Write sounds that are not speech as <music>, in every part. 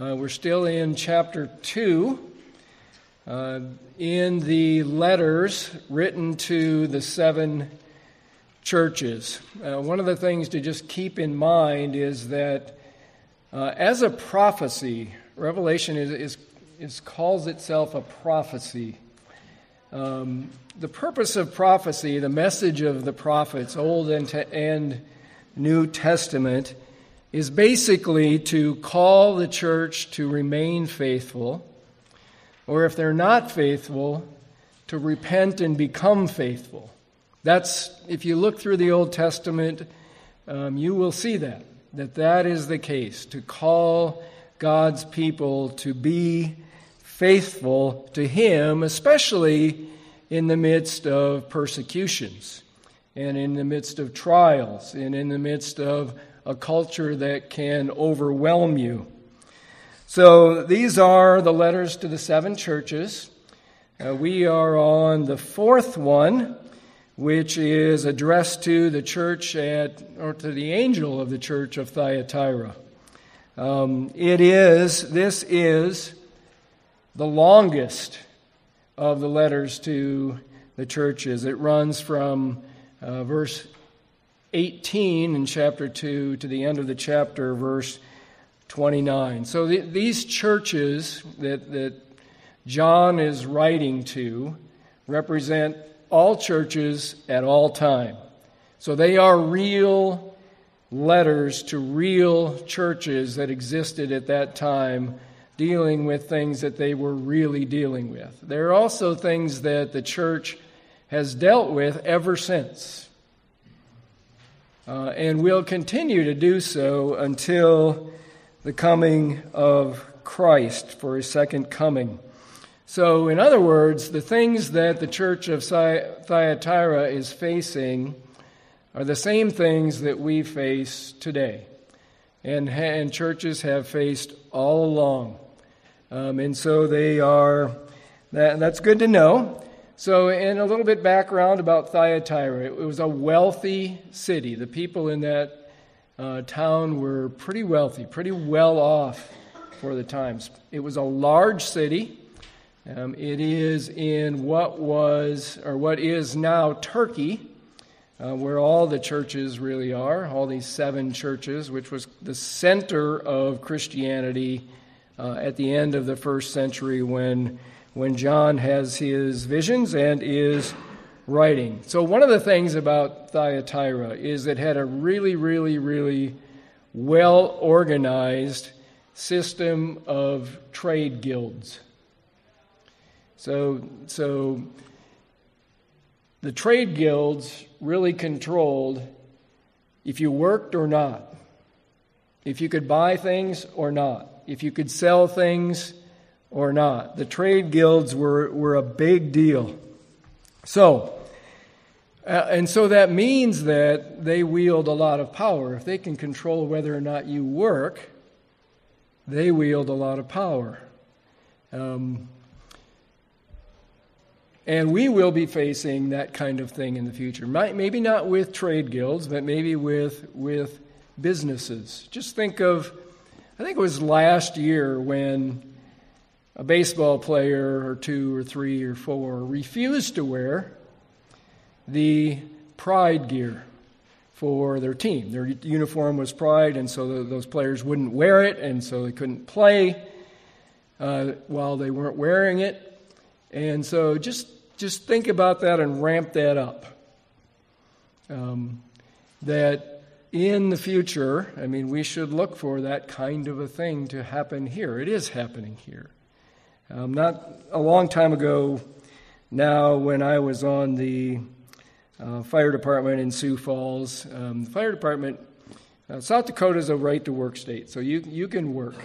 Uh, we're still in chapter 2 uh, in the letters written to the seven churches. Uh, one of the things to just keep in mind is that uh, as a prophecy, Revelation is, is, is, calls itself a prophecy. Um, the purpose of prophecy, the message of the prophets, Old and, and New Testament, is basically to call the church to remain faithful, or if they're not faithful, to repent and become faithful. That's, if you look through the Old Testament, um, you will see that, that that is the case, to call God's people to be faithful to Him, especially in the midst of persecutions and in the midst of trials and in the midst of a culture that can overwhelm you. So these are the letters to the seven churches. Uh, we are on the fourth one, which is addressed to the church at, or to the angel of the church of Thyatira. Um, it is, this is the longest of the letters to the churches. It runs from uh, verse 18 in chapter 2 to the end of the chapter, verse 29. So the, these churches that, that John is writing to represent all churches at all time. So they are real letters to real churches that existed at that time, dealing with things that they were really dealing with. There are also things that the church has dealt with ever since. Uh, and will continue to do so until the coming of Christ for his second coming. So, in other words, the things that the church of Thyatira is facing are the same things that we face today, and, and churches have faced all along. Um, and so they are, that, that's good to know. So, in a little bit background about Thyatira, it was a wealthy city. The people in that uh, town were pretty wealthy, pretty well off for the times. It was a large city. Um, it is in what was, or what is now Turkey, uh, where all the churches really are, all these seven churches, which was the center of Christianity uh, at the end of the first century when when John has his visions and is writing. So, one of the things about Thyatira is it had a really, really, really well organized system of trade guilds. So, so the trade guilds really controlled if you worked or not, if you could buy things or not, if you could sell things or not. The trade guilds were, were a big deal. So, uh, and so that means that they wield a lot of power. If they can control whether or not you work, they wield a lot of power. Um, and we will be facing that kind of thing in the future. Maybe not with trade guilds, but maybe with, with businesses. Just think of, I think it was last year when a baseball player or two or three or four refused to wear the pride gear for their team. Their uniform was pride, and so those players wouldn't wear it, and so they couldn't play uh, while they weren't wearing it. And so just just think about that and ramp that up. Um, that in the future, I mean, we should look for that kind of a thing to happen here. It is happening here. Um, not a long time ago now, when I was on the uh, fire department in Sioux Falls, um, the fire department, uh, South Dakota is a right to work state, so you, you can work.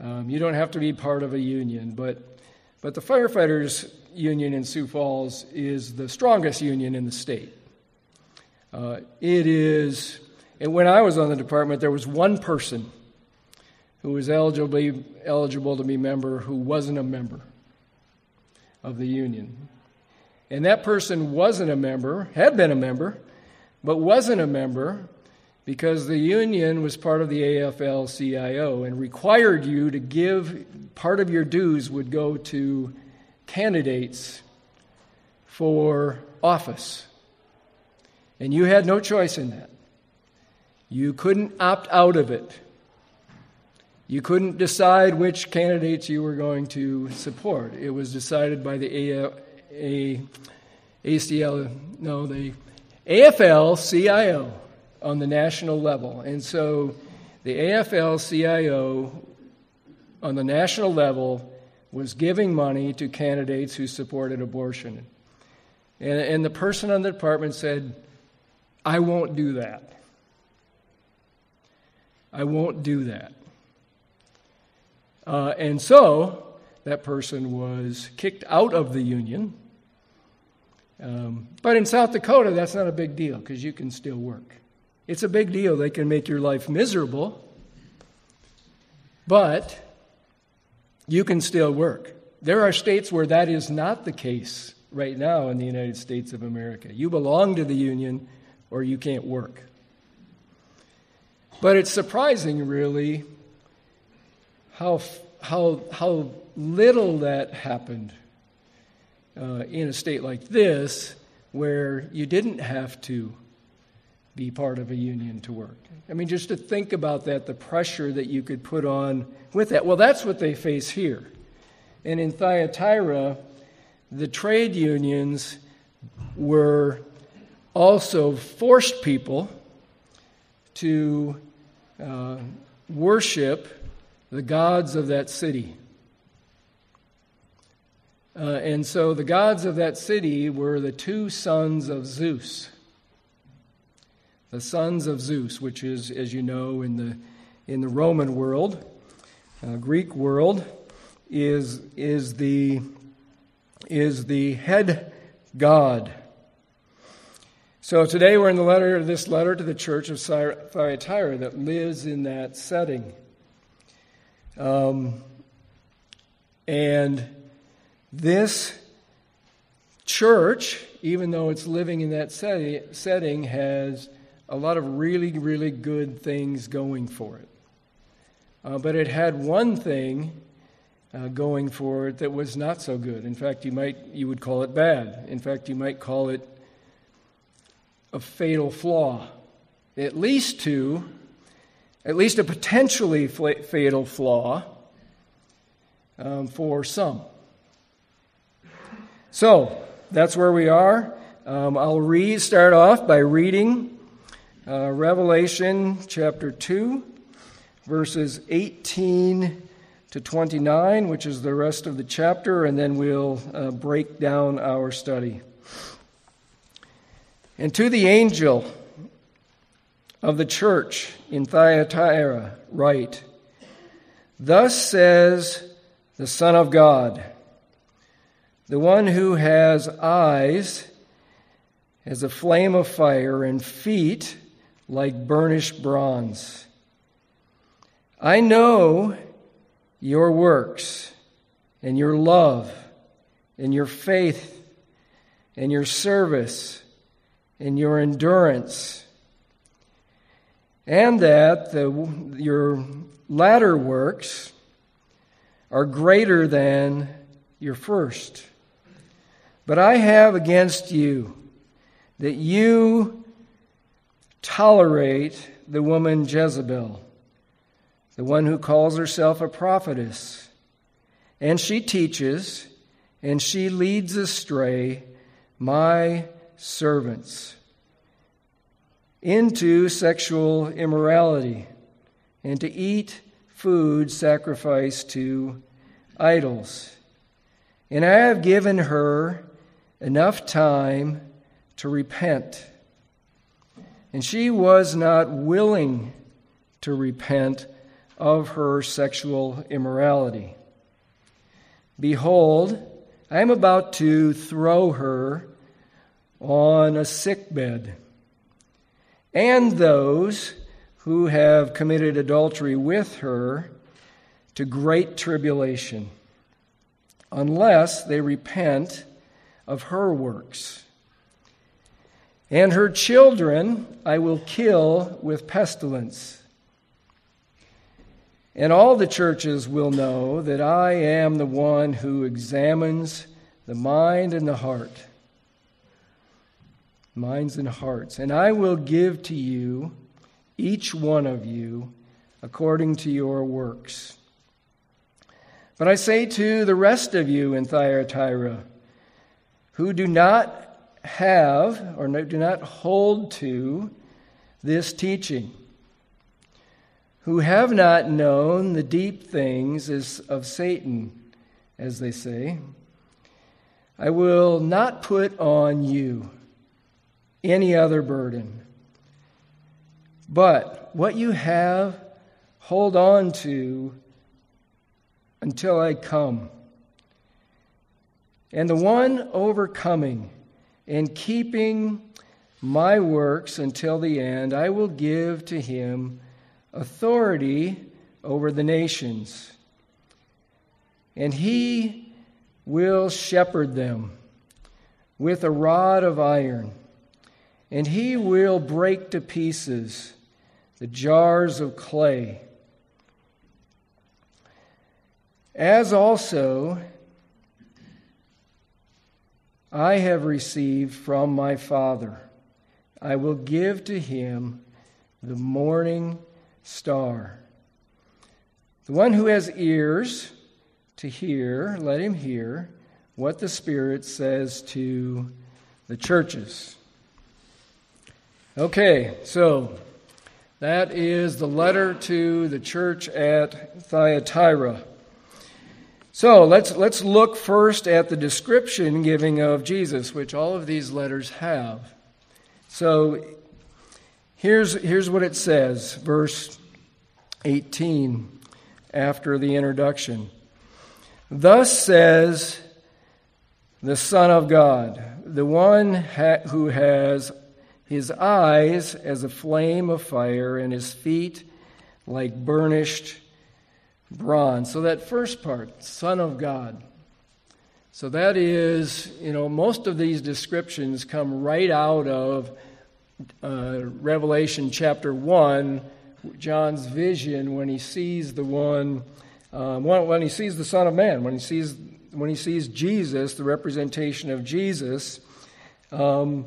Um, you don't have to be part of a union, but, but the firefighters union in Sioux Falls is the strongest union in the state. Uh, it is, and when I was on the department, there was one person who was eligible, eligible to be member who wasn't a member of the union. And that person wasn't a member, had been a member, but wasn't a member because the union was part of the AFL CIO and required you to give part of your dues would go to candidates for office. And you had no choice in that. You couldn't opt out of it. You couldn't decide which candidates you were going to support. It was decided by the A- A- ACL, no, the AFL CIO on the national level. And so the AFL CIO on the national level was giving money to candidates who supported abortion. And, and the person on the department said, I won't do that. I won't do that. Uh, and so that person was kicked out of the union. Um, but in South Dakota, that's not a big deal because you can still work. It's a big deal. They can make your life miserable, but you can still work. There are states where that is not the case right now in the United States of America. You belong to the union or you can't work. But it's surprising, really, how, how, how little that happened uh, in a state like this where you didn't have to be part of a union to work. I mean, just to think about that, the pressure that you could put on with that. Well, that's what they face here. And in Thyatira, the trade unions were also forced people to uh, worship the gods of that city. Uh, and so the gods of that city were the two sons of Zeus. The sons of Zeus, which is, as you know, in the, in the Roman world, uh, Greek world, is, is, the, is the head god. So today we're in the letter, this letter to the church of Thyatira that lives in that setting. Um, and this church, even though it's living in that setting, has a lot of really, really good things going for it. Uh, but it had one thing uh, going for it that was not so good. In fact, you might you would call it bad. In fact, you might call it a fatal flaw, at least two, at least a potentially fatal flaw um, for some. So that's where we are. Um, I'll read, start off by reading uh, Revelation chapter 2, verses 18 to 29, which is the rest of the chapter, and then we'll uh, break down our study. And to the angel of the church in Thyatira, write Thus says the Son of God, the one who has eyes as a flame of fire and feet like burnished bronze. I know your works and your love and your faith and your service and your endurance, and that the, your latter works are greater than your first. But I have against you that you tolerate the woman Jezebel, the one who calls herself a prophetess. And she teaches, and she leads astray my servants into sexual immorality and to eat food sacrificed to idols. And I have given her enough time to repent. And she was not willing to repent of her sexual immorality. Behold, I am about to throw her on a sick bed, and those who have committed adultery with her to great tribulation, unless they repent of her works. and her children I will kill with pestilence. And all the churches will know that I am the one who examines the mind and the heart. Minds and hearts. And I will give to you, each one of you, according to your works. But I say to the rest of you in Thyatira, who do not have or do not hold to this teaching, who have not known the deep things of Satan, as they say, I will not put on you any other burden. But what you have, hold on to until I come. And the one overcoming and keeping my works until the end, I will give to him authority over the nations. And he will shepherd them with a rod of iron, and he will break to pieces the jars of clay. As also I have received from my Father. I will give to him the morning star. The one who has ears to hear, let him hear what the Spirit says to the churches. Okay, so that is the letter to the church at Thyatira. So let's, let's look first at the description giving of Jesus, which all of these letters have. So here's, here's what it says, verse 18, after the introduction. Thus says the Son of God, the one ha- who has his eyes as a flame of fire and his feet like burnished bronze. So that first part, Son of God. So that is, you know, most of these descriptions come right out of uh, Revelation chapter 1, John's vision when he sees the one, um, when he sees the Son of Man, when he sees, when he sees Jesus, the representation of Jesus, um,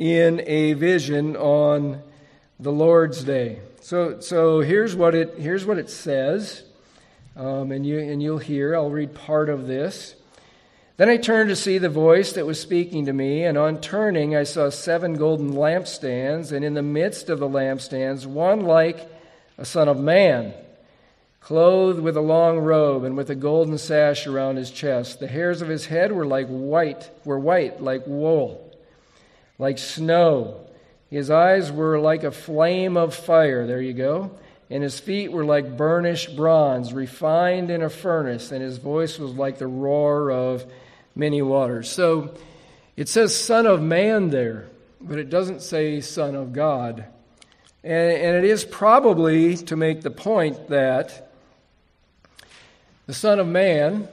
in a vision on the Lord's day. So, so here's what it here's what it says. Um, and, you, and you'll hear, I'll read part of this. Then I turned to see the voice that was speaking to me, and on turning, I saw seven golden lampstands, and in the midst of the lampstands, one like a son of man, clothed with a long robe and with a golden sash around his chest. The hairs of his head were like white, were white like wool, like snow. His eyes were like a flame of fire. There you go and his feet were like burnished bronze, refined in a furnace, and his voice was like the roar of many waters. So it says Son of Man there, but it doesn't say Son of God. And, and it is probably to make the point that the Son of Man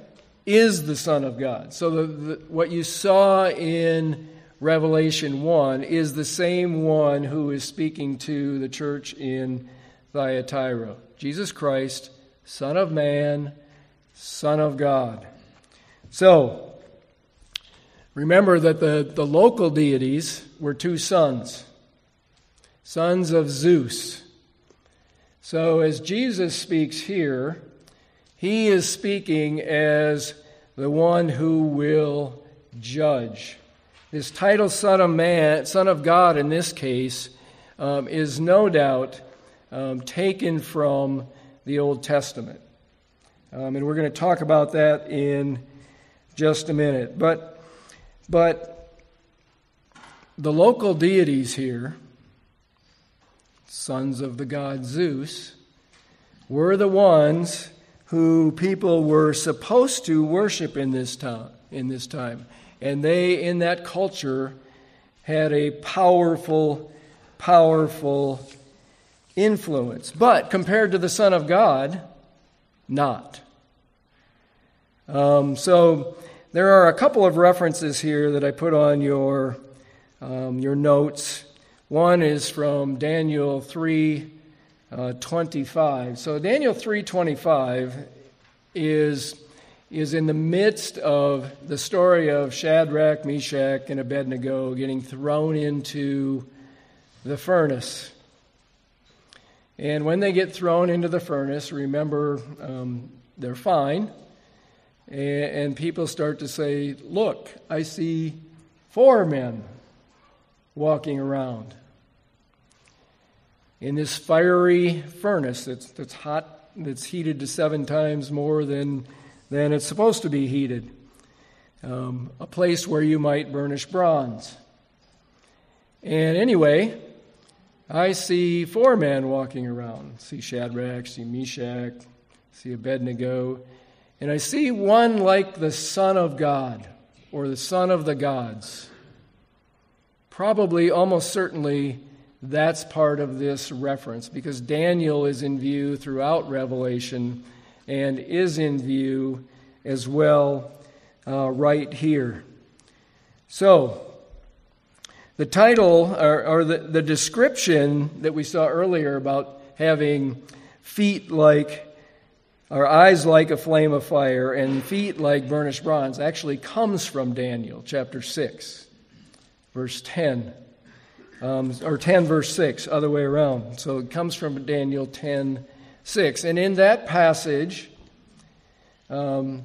is the Son of God. So the, the, what you saw in Revelation 1 is the same one who is speaking to the church in Thyatira. Jesus Christ, Son of Man, Son of God. So, remember that the, the local deities were two sons, sons of Zeus. So, as Jesus speaks here, he is speaking as the one who will judge. This title, Son of Man, Son of God, in this case, um, is no doubt um, taken from the Old Testament. Um, and we're going to talk about that in just a minute. But, but the local deities here, sons of the god Zeus, were the ones who people were supposed to worship in this time. In this time. And they, in that culture, had a powerful, powerful influence. But compared to the Son of God, not. Um, so there are a couple of references here that I put on your um, your notes. One is from Daniel 3 uh, 25. So Daniel 3:25 is is in the midst of the story of Shadrach, Meshach, and Abednego getting thrown into the furnace. And when they get thrown into the furnace, remember um, they're fine. And, and people start to say, Look, I see four men walking around in this fiery furnace that's, that's hot, that's heated to seven times more than, than it's supposed to be heated. Um, a place where you might burnish bronze. And anyway, I see four men walking around. I see Shadrach, see Meshach, see Abednego, and I see one like the Son of God or the Son of the gods. Probably, almost certainly, that's part of this reference because Daniel is in view throughout Revelation and is in view as well uh, right here. So, the title or, or the, the description that we saw earlier about having feet like or eyes like a flame of fire and feet like burnished bronze actually comes from Daniel chapter 6, verse 10 um, or 10 verse 6, other way around. So it comes from Daniel 10 6. And in that passage, um,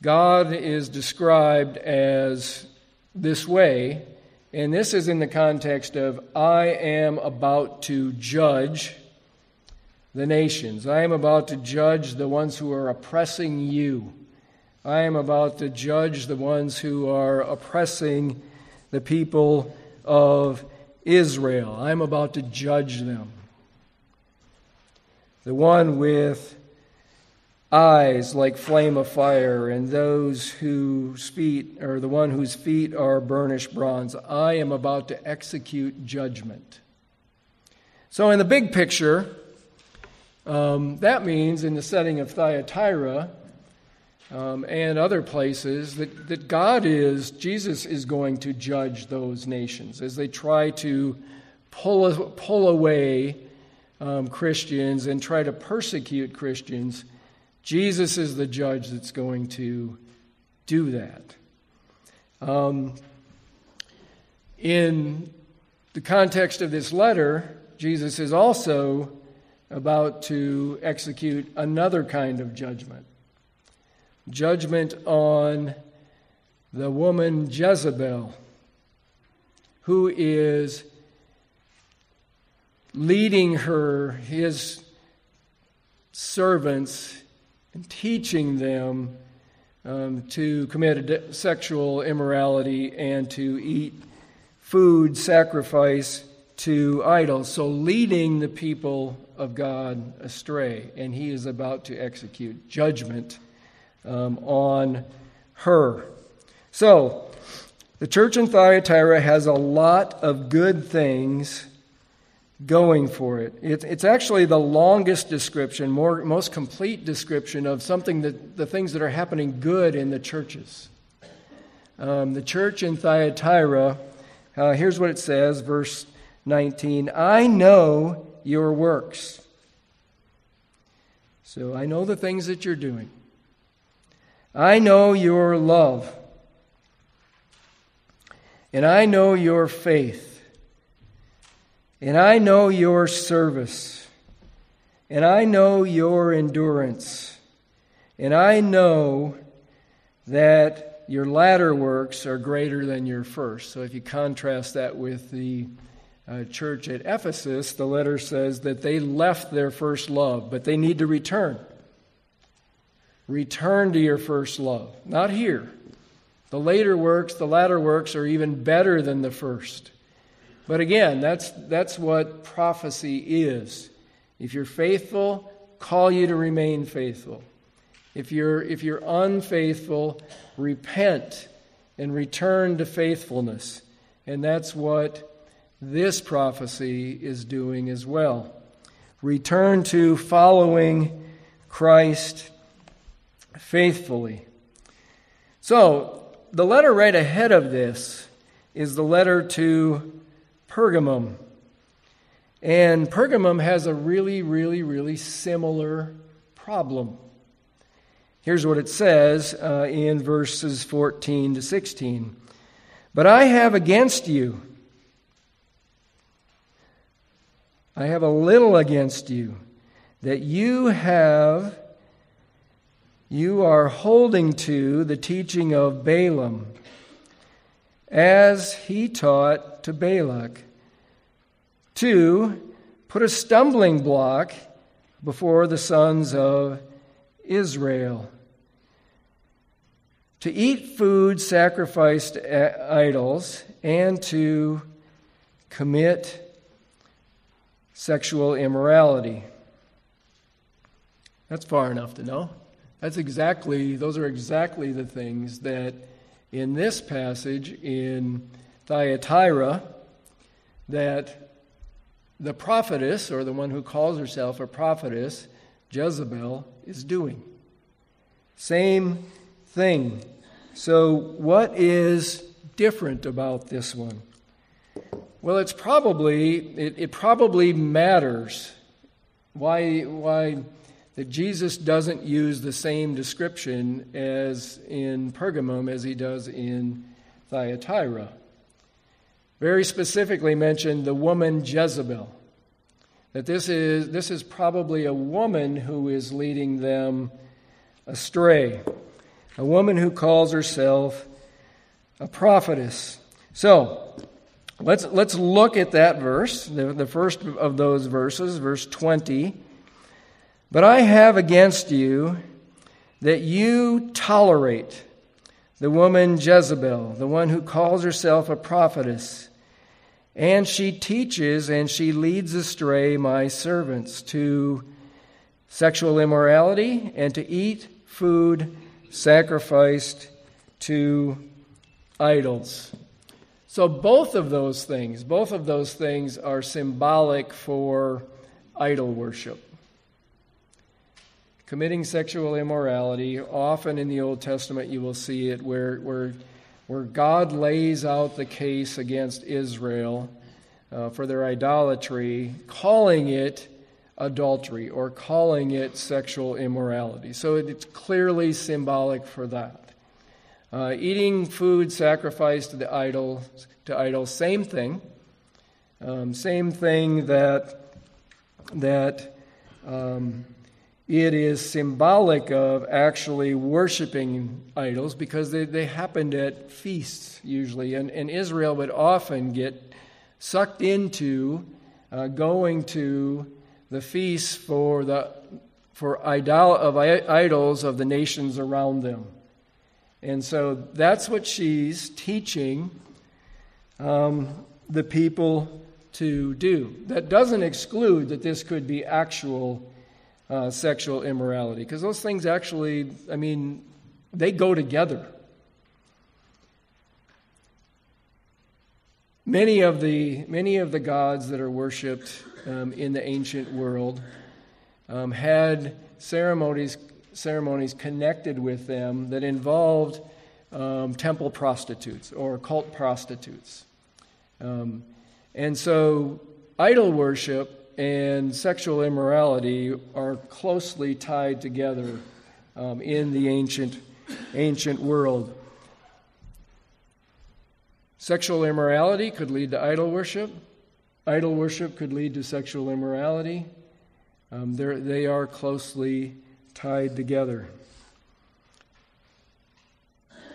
God is described as this way, and this is in the context of I am about to judge the nations. I am about to judge the ones who are oppressing you. I am about to judge the ones who are oppressing the people of Israel. I'm about to judge them. The one with eyes like flame of fire, and those whose feet, or the one whose feet are burnished bronze. I am about to execute judgment. So, in the big picture, um, that means in the setting of Thyatira, um, and other places that, that God is, Jesus is going to judge those nations as they try to pull, pull away um, Christians and try to persecute Christians. Jesus is the judge that's going to do that. Um, in the context of this letter, Jesus is also about to execute another kind of judgment judgment on the woman Jezebel, who is leading her, his servants, and teaching them um, to commit sexual immorality and to eat food sacrifice to idols. So, leading the people of God astray. And he is about to execute judgment um, on her. So, the church in Thyatira has a lot of good things going for it. it it's actually the longest description, more, most complete description of something that the things that are happening good in the churches. Um, the church in Thyatira, uh, here's what it says, verse 19 I know your works. So I know the things that you're doing. I know your love, and I know your faith, and I know your service, and I know your endurance, and I know that your latter works are greater than your first. So if you contrast that with the uh, church at Ephesus, the letter says that they left their first love, but they need to return. Return to your first love. Not here. The later works, the latter works are even better than the first. But again, that's, that's what prophecy is. If you're faithful, call you to remain faithful. If you're, if you're unfaithful, repent and return to faithfulness. And that's what this prophecy is doing as well. Return to following Christ faithfully. So, the letter right ahead of this is the letter to Pergamum. And Pergamum has a really, really, really similar problem. Here's what it says uh, in verses 14 to 16. But I have against you, I have a little against you, that you have, you are holding to the teaching of Balaam, as he taught to Balak, to put a stumbling block before the sons of Israel. To eat food sacrificed to idols and to commit sexual immorality. That's far enough to know. That's exactly, those are exactly the things that in this passage in Thyatira that the prophetess, or the one who calls herself a prophetess, Jezebel, is doing. Same thing. So, what is different about this one? Well, it's probably it, it probably matters why why that Jesus doesn't use the same description as in Pergamum as he does in Thyatira. Very specifically mentioned the woman Jezebel. That this is, this is probably a woman who is leading them astray. A woman who calls herself a prophetess. So, let's, let's look at that verse, the, the first of those verses, verse 20. But I have against you that you tolerate the woman Jezebel, the one who calls herself a prophetess, and she teaches and she leads astray my servants to sexual immorality and to eat food sacrificed to idols. So, both of those things, both of those things are symbolic for idol worship committing sexual immorality. Often in the Old Testament, you will see it where, where, where God lays out the case against Israel uh, for their idolatry, calling it adultery or calling it sexual immorality. So it's clearly symbolic for that. Uh, eating food sacrificed to the idol, to idols, same thing. Um, same thing that that um, it is symbolic of actually worshiping idols because they, they happened at feasts usually. And, and Israel would often get sucked into uh, going to the feasts for, the, for idol, of idols of the nations around them. And so that's what she's teaching um, the people to do. That doesn't exclude that this could be actual uh, sexual immorality. Because those things actually, I mean, they go together. Many of the, many of the gods that are worshipped um, in the ancient world um, had ceremonies, ceremonies connected with them that involved um, temple prostitutes or cult prostitutes. Um, and so, idol worship and sexual immorality are closely tied together um, in the ancient, ancient world. Sexual immorality could lead to idol worship. Idol worship could lead to sexual immorality. Um, they are closely tied together.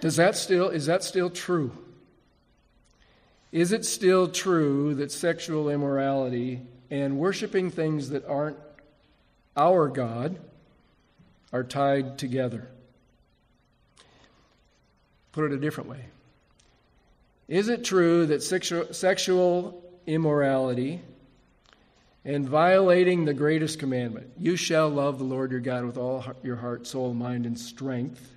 Does that still, is that still true? Is it still true that sexual immorality and worshiping things that aren't our God are tied together. Put it a different way. Is it true that sexual immorality and violating the greatest commandment, you shall love the Lord your God with all your heart, soul, mind, and strength,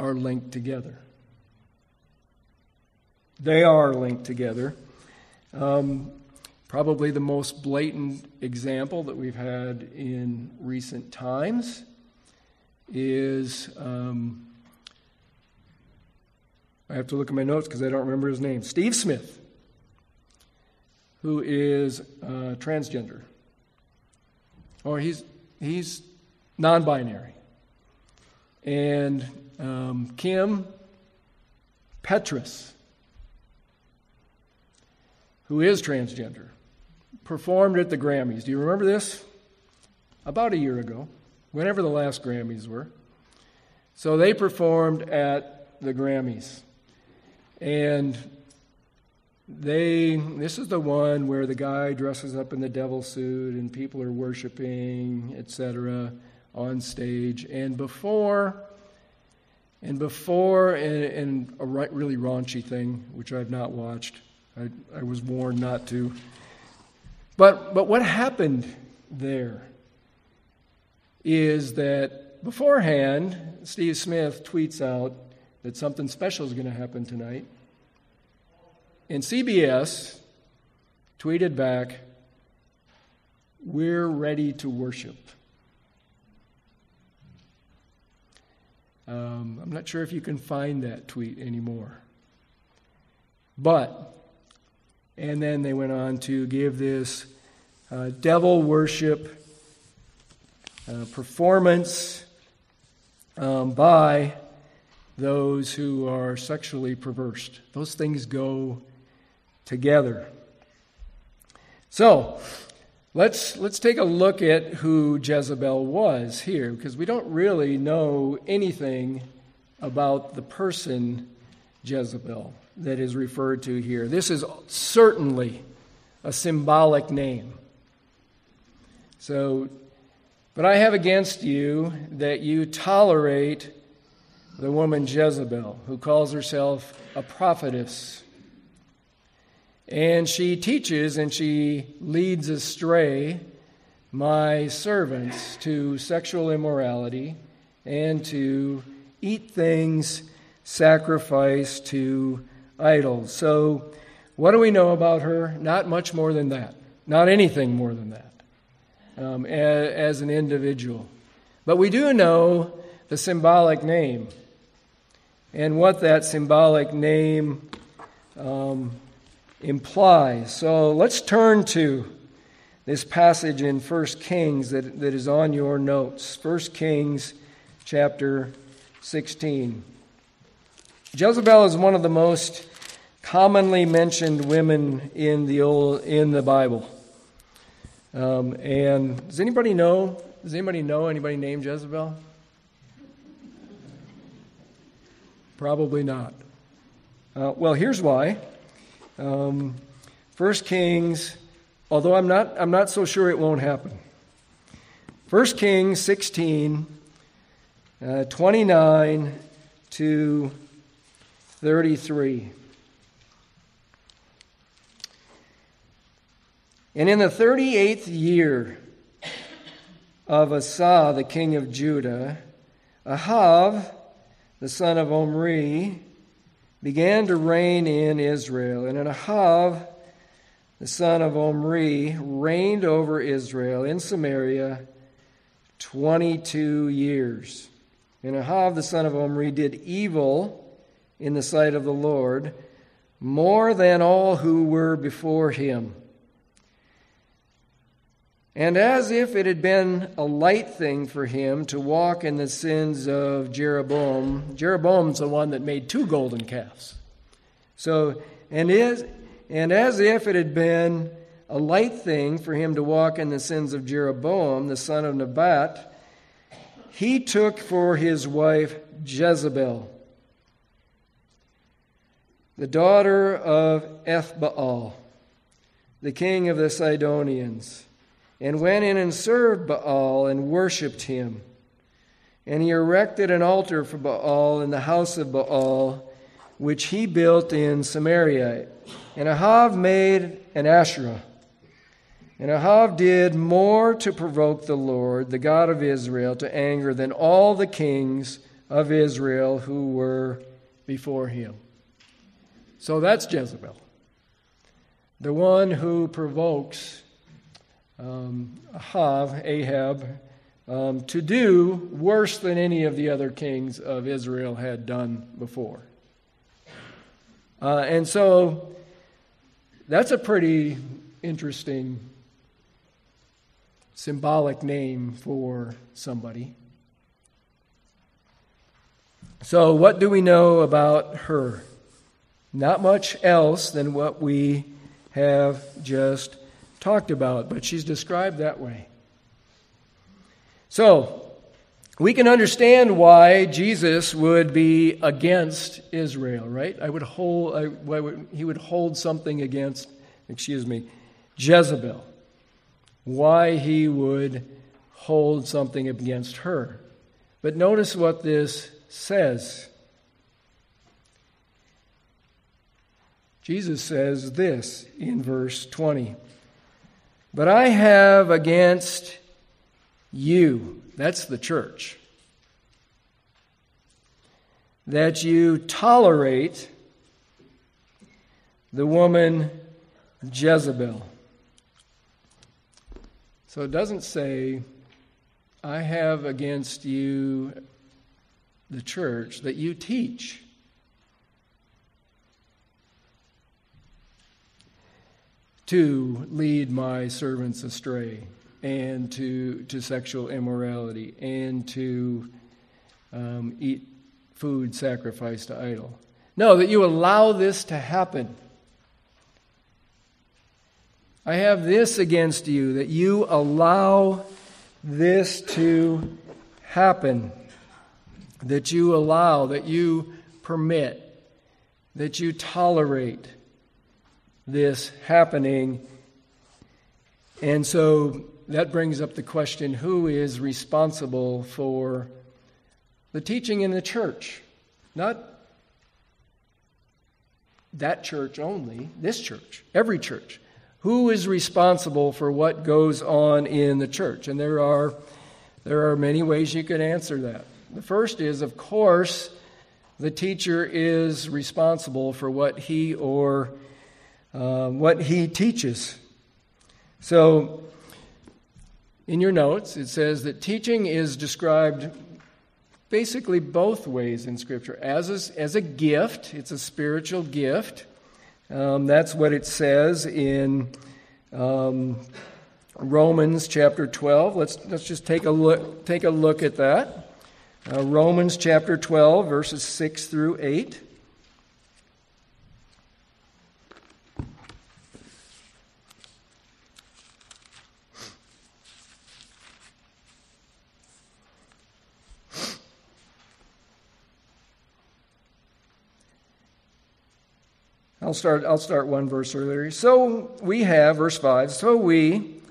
are linked together? They are linked together. Um, probably the most blatant example that we've had in recent times is um, I have to look at my notes because I don't remember his name. Steve Smith, who is uh, transgender. Or he's, he's non binary. And um, Kim Petras, who is transgender, performed at the Grammys. Do you remember this? About a year ago, whenever the last Grammys were. So they performed at the Grammys. And they this is the one where the guy dresses up in the devil suit and people are worshiping, etc on stage. And before, and before, and, a really raunchy thing, which I've not watched, I, I was warned not to. But, but what happened there is that beforehand, Steve Smith tweets out that something special is going to happen tonight. And CBS tweeted back, We're ready to worship. Um, I'm not sure if you can find that tweet anymore. But, and then they went on to give this uh, devil worship uh, performance um, by those who are sexually perverse. Those things go together. So, Let's, let's take a look at who Jezebel was here, because we don't really know anything about the person Jezebel that is referred to here. This is certainly a symbolic name. So, but I have against you that you tolerate the woman Jezebel, who calls herself a prophetess and she teaches and she leads astray my servants to sexual immorality and to eat things sacrificed to idols. So, what do we know about her? Not much more than that. Not anything more than that um, as, as an individual. But we do know the symbolic name and what that symbolic name um, implies. So let's turn to this passage in 1 Kings that, that is on your notes. 1 Kings chapter 16. Jezebel is one of the most commonly mentioned women in the old in the Bible. Um, and does anybody know? Does anybody know anybody named Jezebel? Probably not. Uh, well, here's why. Um, 1 Kings, although I'm not, I'm not so sure it won't happen. 1 Kings 16, uh, 29 to 33. And in the 38th year of Asa, the king of Judah, Ahav, the son of Omri, began to reign in Israel. And Ahav, the son of Omri, reigned over Israel in Samaria 22 years. And Ahav, the son of Omri, did evil in the sight of the Lord more than all who were before him. And as if it had been a light thing for him to walk in the sins of Jeroboam, Jeroboam's the one that made two golden calves. So, and, is, and as if it had been a light thing for him to walk in the sins of Jeroboam, the son of Nebat, he took for his wife Jezebel, the daughter of Ethbaal, the king of the Sidonians and went in and served Baal and worshipped him. And he erected an altar for Baal in the house of Baal, which he built in Samaria. And Ahav made an Asherah. And Ahav did more to provoke the Lord, the God of Israel, to anger than all the kings of Israel who were before him. So that's Jezebel, the one who provokes um, Ahab, Ahab um, to do worse than any of the other kings of Israel had done before. Uh, and so that's a pretty interesting symbolic name for somebody. So, what do we know about her? Not much else than what we have just talked about, but she's described that way. So, we can understand why Jesus would be against Israel, right? I would hold, I, would, he would hold something against, excuse me, Jezebel. Why he would hold something against her. But notice what this says. Jesus says this in verse 20 But I have against you, that's the church, that you tolerate the woman Jezebel. So it doesn't say, I have against you, the church, that you teach. To lead my servants astray and to, to sexual immorality and to um, eat food sacrificed to idol. No, that you allow this to happen. I have this against you, that you allow this to happen, that you allow, that you permit, that you tolerate this happening. And so that brings up the question who is responsible for the teaching in the church? Not that church only, this church, every church. Who is responsible for what goes on in the church? And there are, there are many ways you could answer that. The first is, of course, the teacher is responsible for what he or uh, what he teaches. So in your notes, it says that teaching is described basically both ways in Scripture as a, as a gift, it's a spiritual gift. Um, that's what it says in um, Romans chapter 12. Let's, let's just take a look, take a look at that. Uh, Romans chapter 12, verses 6 through 8. I'll start, I'll start one verse earlier. So we have, verse 5, so we,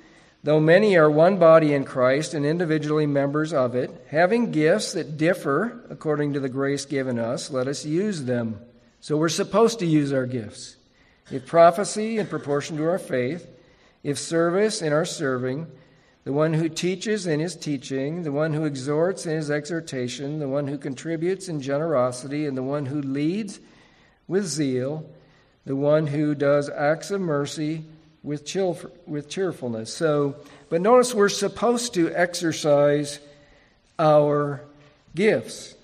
though many are one body in Christ and individually members of it, having gifts that differ according to the grace given us, let us use them. So we're supposed to use our gifts. If prophecy in proportion to our faith, if service in our serving, the one who teaches in his teaching, the one who exhorts in his exhortation, the one who contributes in generosity, and the one who leads with zeal, the one who does acts of mercy with, with cheerfulness. So, but notice we're supposed to exercise our gifts.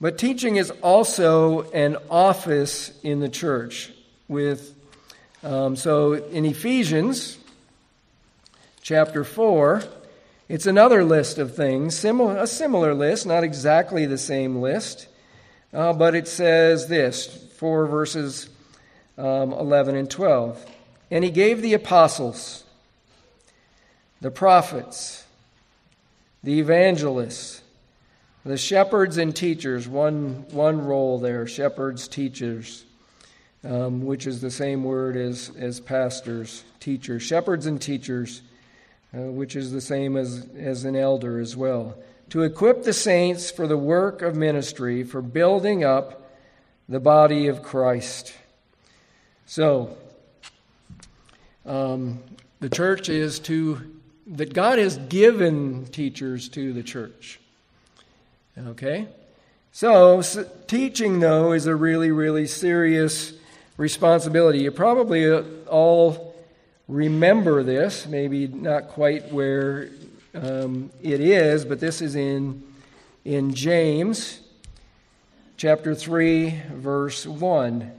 But teaching is also an office in the church. With um, so in Ephesians chapter four, it's another list of things, similar, a similar list, not exactly the same list, uh, but it says this: four verses um, 11 and 12. And he gave the apostles, the prophets, the evangelists, the shepherds and teachers, one, one role there, shepherds, teachers, um, which is the same word as, as pastors, teachers, shepherds and teachers, uh, which is the same as, as an elder as well, to equip the saints for the work of ministry, for building up the body of Christ so, um, the church is to, that God has given teachers to the church. Okay? So, so, teaching, though, is a really, really serious responsibility. You probably uh, all remember this, maybe not quite where um, it is, but this is in, in James chapter 3, verse 1.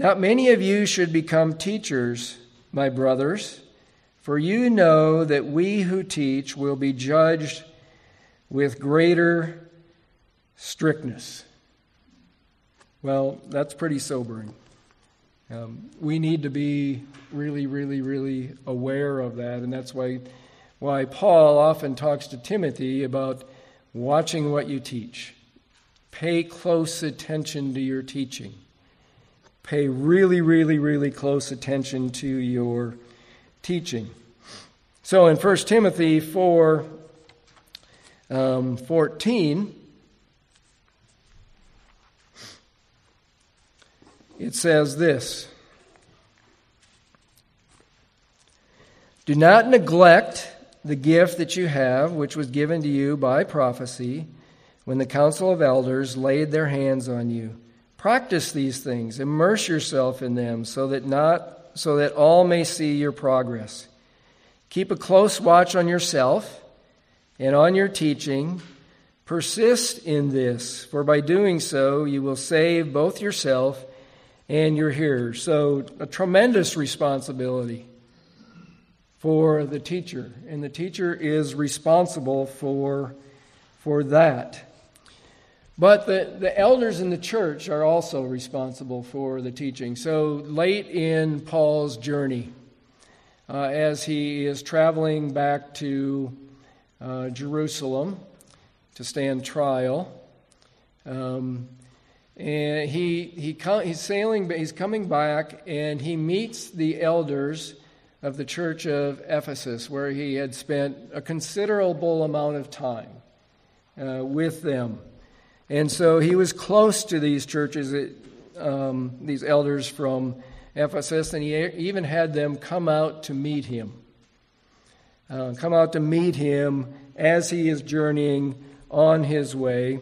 Not many of you should become teachers, my brothers, for you know that we who teach will be judged with greater strictness. Well, that's pretty sobering. Um, we need to be really, really, really aware of that, and that's why, why Paul often talks to Timothy about watching what you teach. Pay close attention to your teaching. Pay really, really, really close attention to your teaching. So in 1 Timothy 4 um, 14, it says this Do not neglect the gift that you have, which was given to you by prophecy when the council of elders laid their hands on you. Practice these things, immerse yourself in them, so that not so that all may see your progress. Keep a close watch on yourself and on your teaching. Persist in this, for by doing so you will save both yourself and your hearers. So, a tremendous responsibility for the teacher, and the teacher is responsible for, for that. But the, the elders in the church are also responsible for the teaching. So, late in Paul's journey, uh, as he is traveling back to uh, Jerusalem to stand trial, um, and he, he he's sailing, but he's coming back, and he meets the elders of the church of Ephesus, where he had spent a considerable amount of time uh, with them. And so he was close to these churches, um, these elders from Ephesus, and he even had them come out to meet him. Uh, come out to meet him as he is journeying on his way.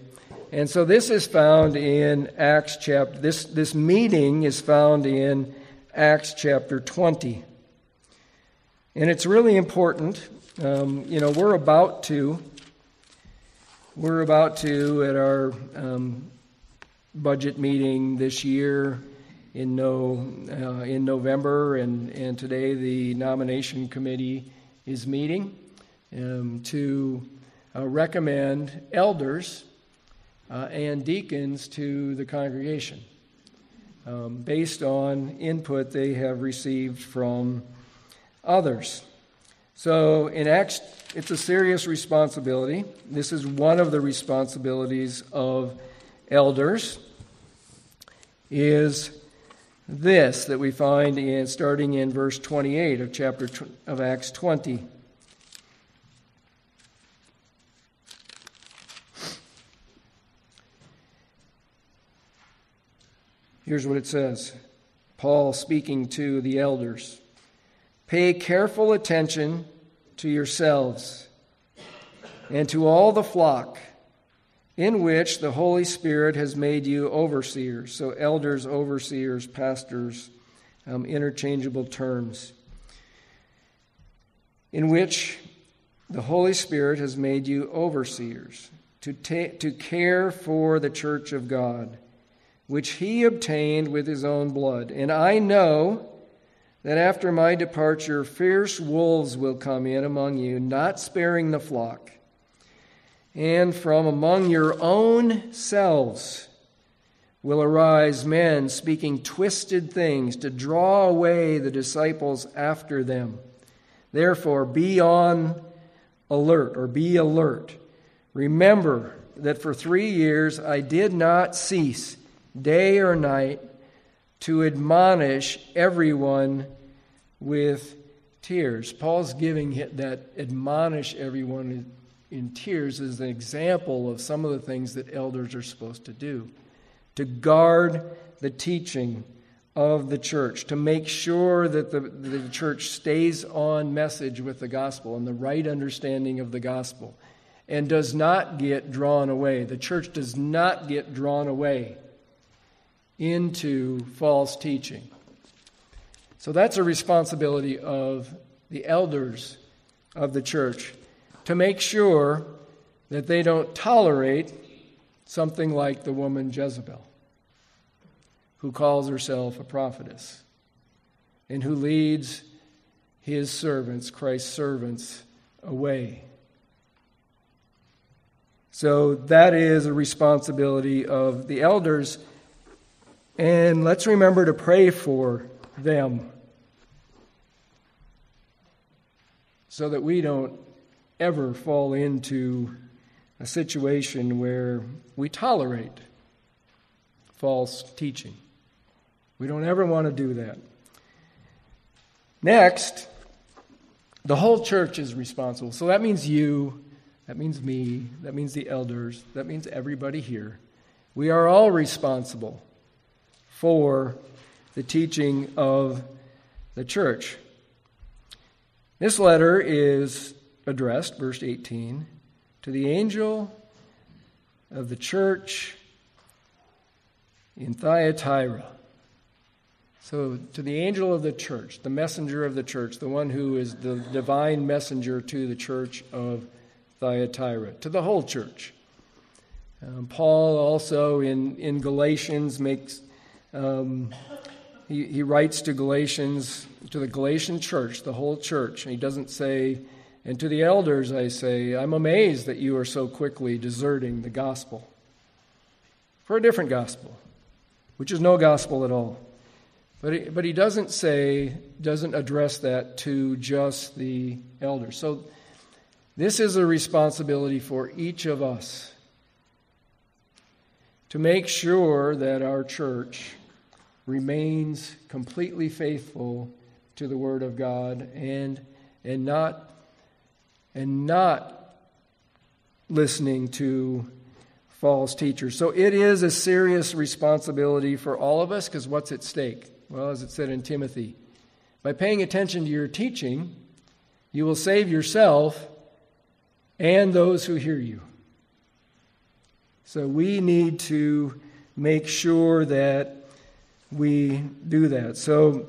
And so this is found in Acts chapter, this, this meeting is found in Acts chapter 20. And it's really important. Um, you know, we're about to, we're about to, at our um, budget meeting this year in, no, uh, in November, and, and today the nomination committee is meeting um, to uh, recommend elders uh, and deacons to the congregation um, based on input they have received from others. So in Acts, it's a serious responsibility. This is one of the responsibilities of elders. Is this that we find in starting in verse 28 of chapter of Acts 20. Here's what it says Paul speaking to the elders. Pay careful attention to yourselves and to all the flock in which the Holy Spirit has made you overseers. So, elders, overseers, pastors, um, interchangeable terms. In which the Holy Spirit has made you overseers to, ta- to care for the church of God, which he obtained with his own blood. And I know that after my departure, fierce wolves will come in among you, not sparing the flock. And from among your own selves will arise men speaking twisted things to draw away the disciples after them. Therefore, be on alert or be alert. Remember that for three years I did not cease, day or night, to admonish everyone with tears. Paul's giving that admonish everyone in tears as an example of some of the things that elders are supposed to do to guard the teaching of the church, to make sure that the, the church stays on message with the gospel and the right understanding of the gospel and does not get drawn away. The church does not get drawn away into false teaching. So that's a responsibility of the elders of the church to make sure that they don't tolerate something like the woman Jezebel. who calls herself a prophetess and who leads his servants, Christ's servants, away. So that is a responsibility of the elders. And let's remember to pray for them so that we don't ever fall into a situation where we tolerate false teaching. We don't ever want to do that. Next, the whole church is responsible. So that means you, that means me, that means the elders, that means everybody here. We are all responsible for the teaching of the church. This letter is addressed, verse 18, to the angel of the church in Thyatira. So, to the angel of the church, the messenger of the church, the one who is the divine messenger to the church of Thyatira, to the whole church. Um, Paul also in, in Galatians makes, um, he, he writes to Galatians, to the Galatian church, the whole church, and he doesn't say, and to the elders I say, I'm amazed that you are so quickly deserting the gospel for a different gospel, which is no gospel at all. But he, but he doesn't say, doesn't address that to just the elders. So this is a responsibility for each of us to make sure that our church remains completely faithful to the Word of God and, and, not, and not listening to false teachers. So it is a serious responsibility for all of us because what's at stake? Well, as it said in Timothy, by paying attention to your teaching, you will save yourself and those who hear you. So we need to make sure that we do that. So,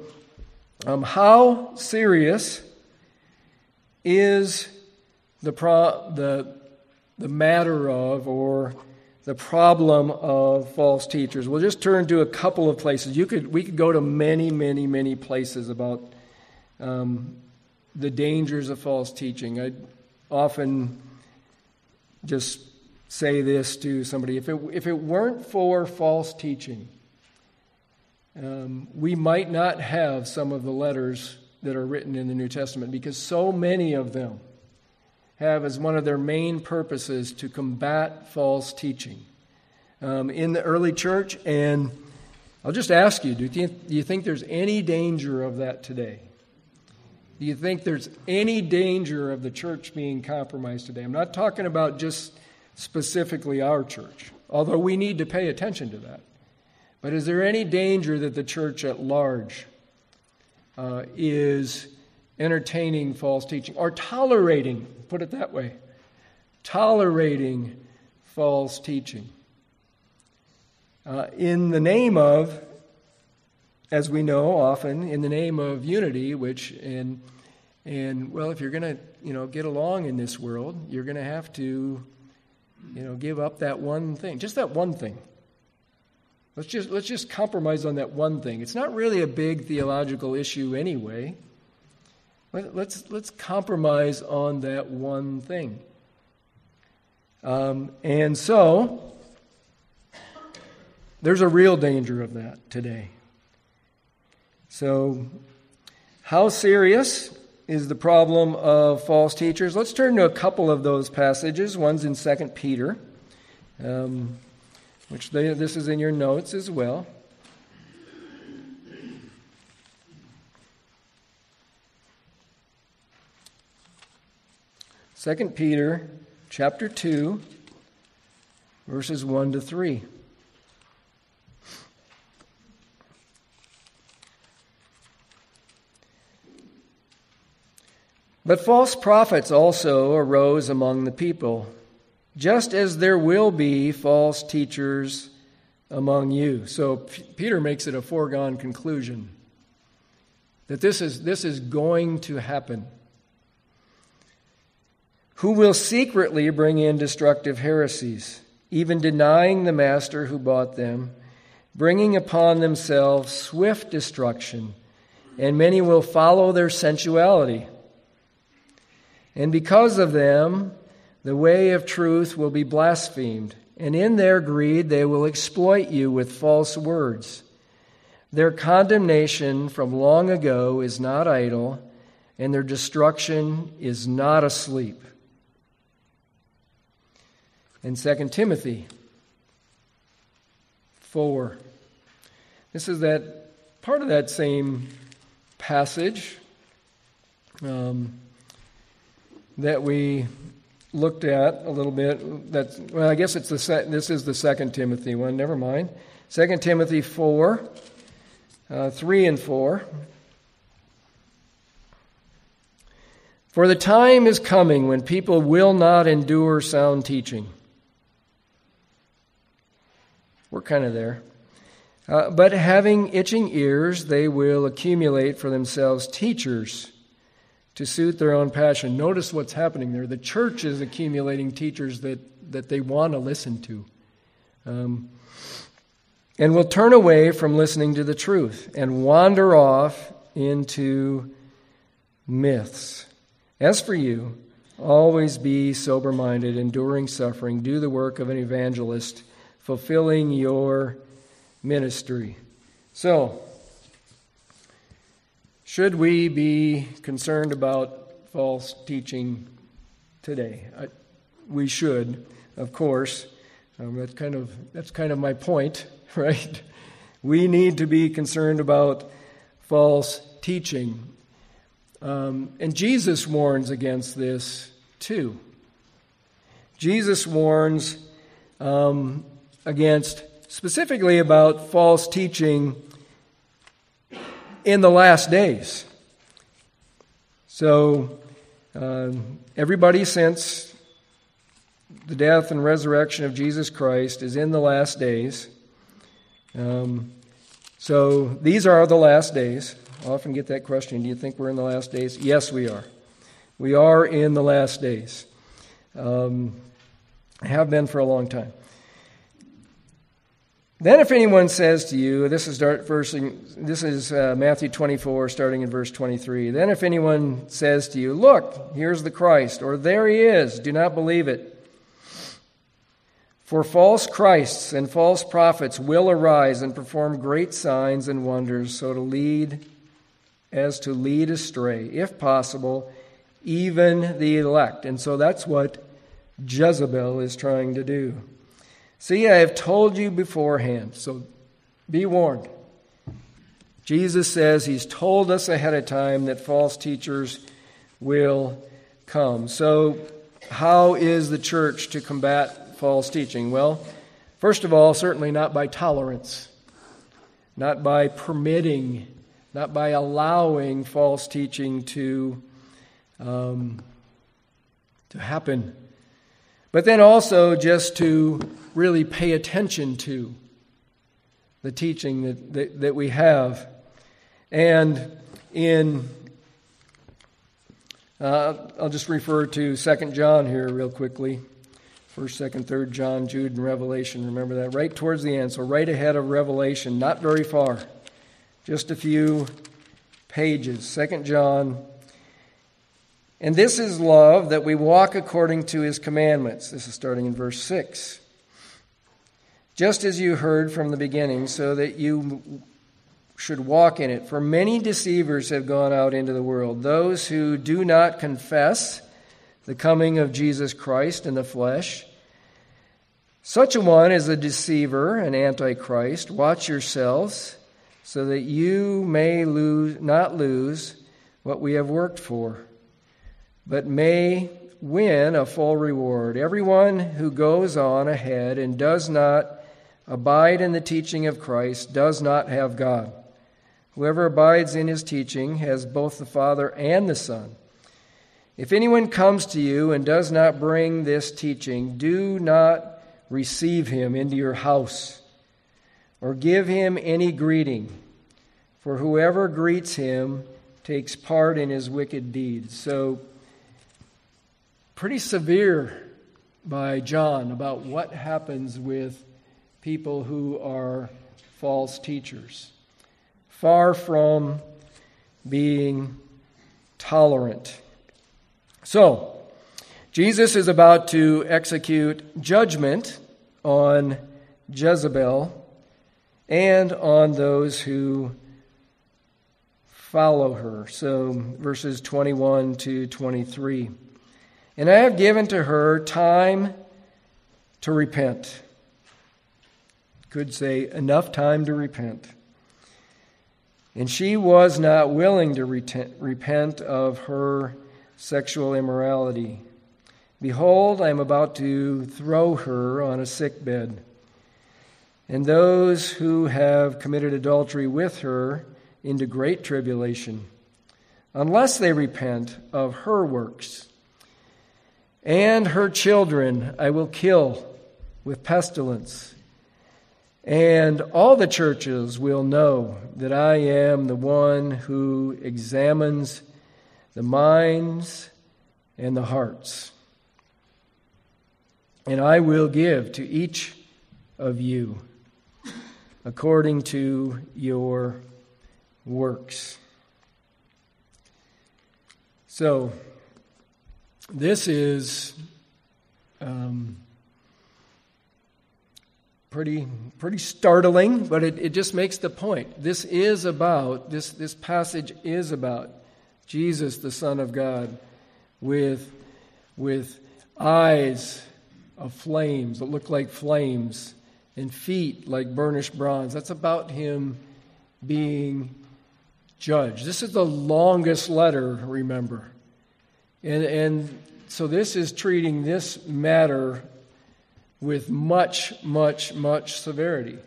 um, how serious is the, pro- the, the matter of, or the problem of false teachers. We'll just turn to a couple of places. You could, we could go to many, many, many places about um, the dangers of false teaching. I often just say this to somebody if it, if it weren't for false teaching, um, we might not have some of the letters that are written in the New Testament because so many of them have as one of their main purposes to combat false teaching um, in the early church. And I'll just ask you do, you do you think there's any danger of that today? Do you think there's any danger of the church being compromised today? I'm not talking about just specifically our church, although we need to pay attention to that. But is there any danger that the church at large uh, is entertaining false teaching or tolerating, put it that way, tolerating false teaching. Uh, in the name of, as we know often, in the name of unity, which in and well, if you're going to, you know, get along in this world, you're going to have to, you know, give up that one thing, just that one thing. Let's just let's just compromise on that one thing. It's not really a big theological issue anyway. Let, let's, let's compromise on that one thing. Um, and so, there's a real danger of that today. So, how serious is the problem of false teachers? Let's turn to a couple of those passages. One's in 2 Peter, um, which they, this is in your notes as well. Second Peter chapter 2 verses 1 to 3. But false prophets also arose among the people, just as there will be false teachers among you. So P- Peter makes it a foregone conclusion that this is, this is going to happen who will secretly bring in destructive heresies, even denying the master who bought them, bringing upon themselves swift destruction, and many will follow their sensuality. And because of them, the way of truth will be blasphemed, and in their greed they will exploit you with false words. Their condemnation from long ago is not idle, and their destruction is not asleep. In 2 Timothy 4, this is that part of that same passage um, that we looked at a little bit. That well, I guess it's the this is the Second Timothy one. Never mind. Second Timothy four, uh, three and four. For the time is coming when people will not endure sound teaching. We're kind of there. Uh, but having itching ears, they will accumulate for themselves teachers to suit their own passion. Notice what's happening there. The church is accumulating teachers that, that they want to listen to. Um, and will turn away from listening to the truth and wander off into myths. As for you, always be sober minded, enduring suffering, do the work of an evangelist, fulfilling your ministry. So, should we be concerned about false teaching today? I, we should, of course. Um, that's kind of that's kind of my point, <laughs> right? We need to be concerned about false teaching, um, and Jesus warns against this too. Jesus warns um, against specifically about false teaching in the last days. So, um, everybody since the death and resurrection of Jesus Christ is in the last days. Um, so, these are the last days. I often get that question Do you think we're in the last days? Yes, we are. We are in the last days. Um, have been for a long time. Then, if anyone says to you, this is, verse, this is uh, Matthew 24, starting in verse 23. Then, if anyone says to you, Look, here's the Christ, or there he is, do not believe it. For false Christs and false prophets will arise and perform great signs and wonders, so to lead, as to lead astray, if possible, even the elect. And so that's what Jezebel is trying to do. See, I have told you beforehand, so be warned. Jesus says he's told us ahead of time that false teachers will come. So, how is the church to combat false teaching? Well, first of all, certainly not by tolerance, not by permitting, not by allowing false teaching to, um, to happen, but then also just to really pay attention to the teaching that, that, that we have. And in, uh, I'll just refer to Second John here real quickly. First, second, third John, Jude, and Revelation. Remember that right towards the end. So right ahead of Revelation, not very far, just a few pages. Second John and this is love, that we walk according to his commandments. This is starting in verse 6 just as you heard from the beginning, so that you should walk in it. For many deceivers have gone out into the world, those who do not confess the coming of Jesus Christ in the flesh. Such a one is a deceiver, an antichrist. Watch yourselves, so that you may lose, not lose what we have worked for, but may win a full reward. Everyone who goes on ahead and does not abide in the teaching of Christ does not have God. Whoever abides in his teaching has both the Father and the Son. If anyone comes to you and does not bring this teaching, do not receive him into your house or give him any greeting, for whoever greets him takes part in his wicked deeds. So, pretty severe by John about what happens with people who are false teachers, far from being tolerant. So, Jesus is about to execute judgment on Jezebel and on those who follow her. So, verses 21 to 23. And I have given to her time to repent. Could say, enough time to repent. And she was not willing to repent of her sexual immorality. Behold, I am about to throw her on a sick bed. And those who have committed adultery with her into great tribulation, unless they repent of her works. And her children I will kill with pestilence. And all the churches will know that I am the one who examines the minds and the hearts. And I will give to each of you according to your works. So, this is um, pretty, pretty startling, but it, it just makes the point. This is about, this, this passage is about Jesus, the Son of God, with, with eyes of flames that look like flames and feet like burnished bronze. That's about him being judged. This is the longest letter, remember. And, and so this is treating this matter with much, much, much severity.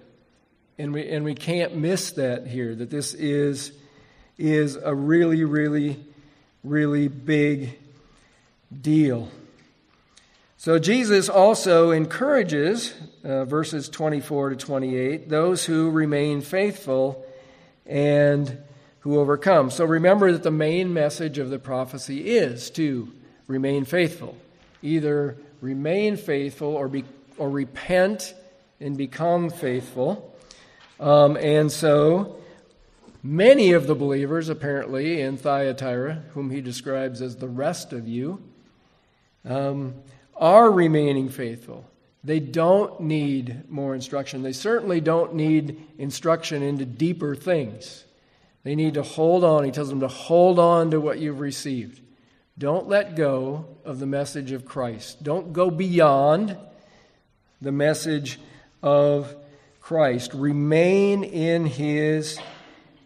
And we, and we can't miss that here, that this is, is a really, really, really big deal. So Jesus also encourages, uh, verses 24 to 28, those who remain faithful and who overcome. So remember that the main message of the prophecy is to remain faithful. Either remain faithful or, be, or repent and become faithful. Um, and so many of the believers, apparently, in Thyatira, whom he describes as the rest of you, um, are remaining faithful. They don't need more instruction. They certainly don't need instruction into deeper things. They need to hold on. He tells them to hold on to what you've received. Don't let go of the message of Christ. Don't go beyond the message of Christ. Remain in his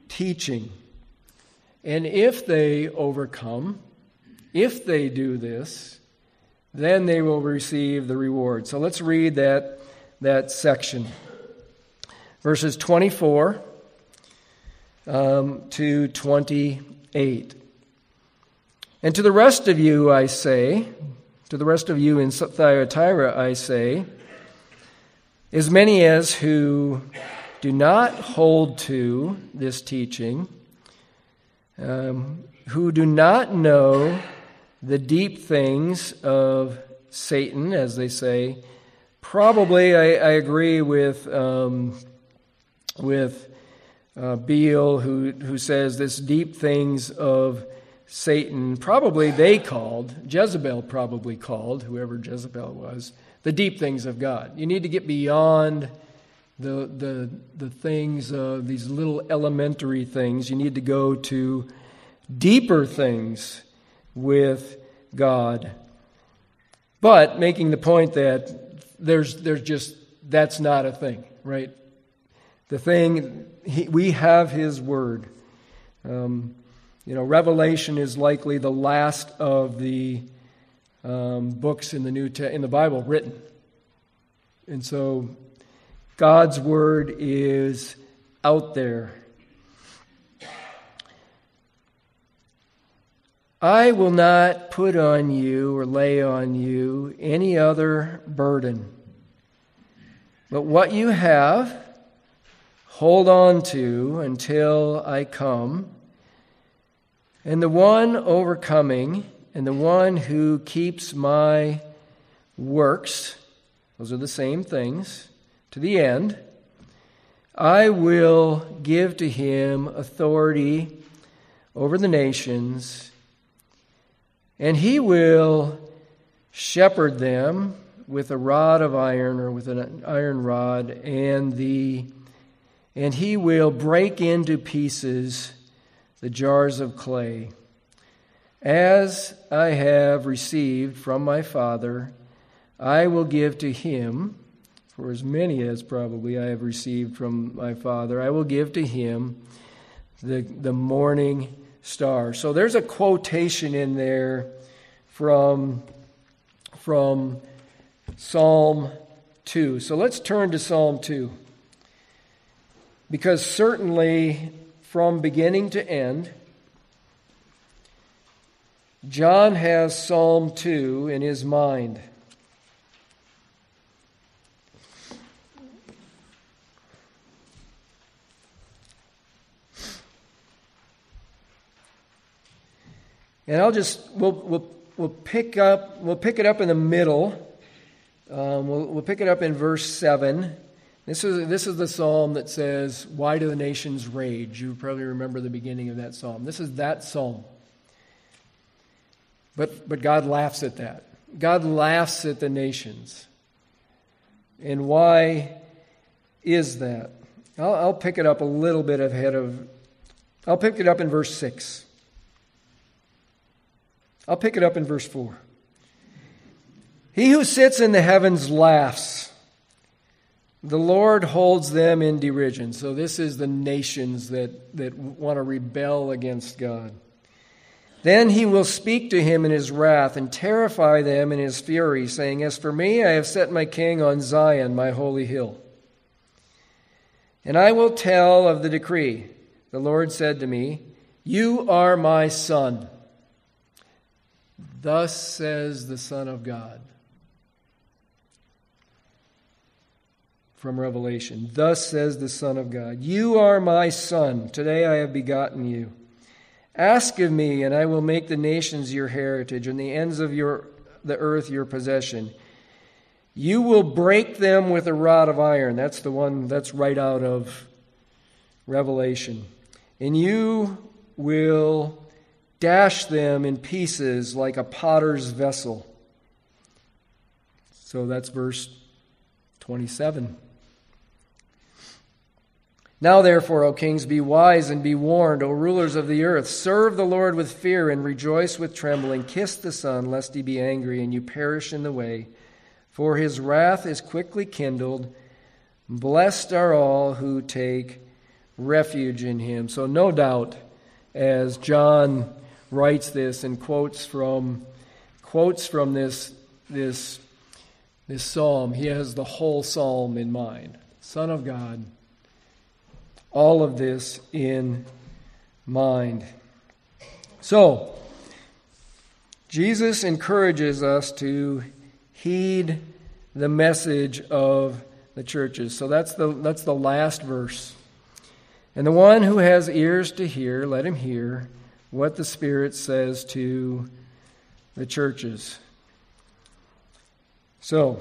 teaching. And if they overcome, if they do this, then they will receive the reward. So let's read that, that section. Verses 24 um, to 28. And to the rest of you, I say, to the rest of you in Thyatira, I say, as many as who do not hold to this teaching, um, who do not know the deep things of Satan, as they say. Probably, I, I agree with um, with uh, Beale, who who says this deep things of Satan. Probably they called Jezebel. Probably called whoever Jezebel was the deep things of God. You need to get beyond the the the things, uh, these little elementary things. You need to go to deeper things with God. But making the point that there's, there's just, that's not a thing, right? The thing, he, we have His Word. Um, you know, Revelation is likely the last of the um, books in the New Te- in the Bible written, and so God's Word is out there. I will not put on you or lay on you any other burden. But what you have, hold on to until I come. And the one overcoming and the one who keeps my works, those are the same things, to the end, I will give to him authority over the nations, and he will shepherd them with a rod of iron or with an iron rod, and the and he will break into pieces the jars of clay. As I have received from my Father, I will give to him, for as many as probably I have received from my Father, I will give to him the, the morning star. So there's a quotation in there from, from Psalm 2. So let's turn to Psalm 2. Because certainly from beginning to end, John has Psalm 2 in his mind. And I'll just we'll we'll we'll pick up we'll pick it up in the middle. Um, we'll we'll pick it up in verse seven. This is this is the psalm that says, "Why do the nations rage?" You probably remember the beginning of that psalm. This is that psalm. But but God laughs at that. God laughs at the nations. And why is that? I'll, I'll pick it up a little bit ahead of. I'll pick it up in verse six. I'll pick it up in verse 4. He who sits in the heavens laughs. The Lord holds them in derision. So, this is the nations that, that want to rebel against God. Then he will speak to him in his wrath and terrify them in his fury, saying, As for me, I have set my king on Zion, my holy hill. And I will tell of the decree. The Lord said to me, You are my son. Thus says the Son of God. From Revelation. Thus says the Son of God You are my Son. Today I have begotten you. Ask of me, and I will make the nations your heritage, and the ends of your, the earth your possession. You will break them with a rod of iron. That's the one that's right out of Revelation. And you will dash them in pieces like a potter's vessel. So that's verse 27. Now, therefore, O kings, be wise and be warned, O rulers of the earth. Serve the Lord with fear and rejoice with trembling. Kiss the Son, lest he be angry and you perish in the way. For his wrath is quickly kindled. Blessed are all who take refuge in him. So, no doubt, as John writes this and quotes from quotes from this this this psalm. He has the whole psalm in mind. Son of God. All of this in mind. So, Jesus encourages us to heed the message of the churches. So that's the that's the last verse. And the one who has ears to hear, let him hear what the Spirit says to the churches. So,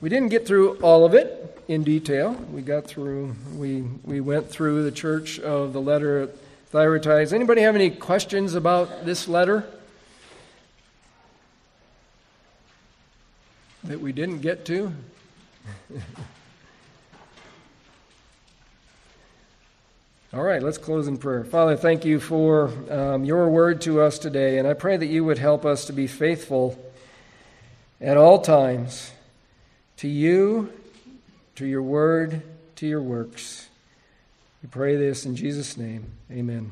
we didn't get through all of it in detail. We got through, we, we went through the church of the letter Thyatira. Anybody have any questions about this letter that we didn't get to? <laughs> All right, let's close in prayer. Father, thank you for um, your word to us today, and I pray that you would help us to be faithful at all times to you, to your word, to your works. We pray this in Jesus' name. Amen.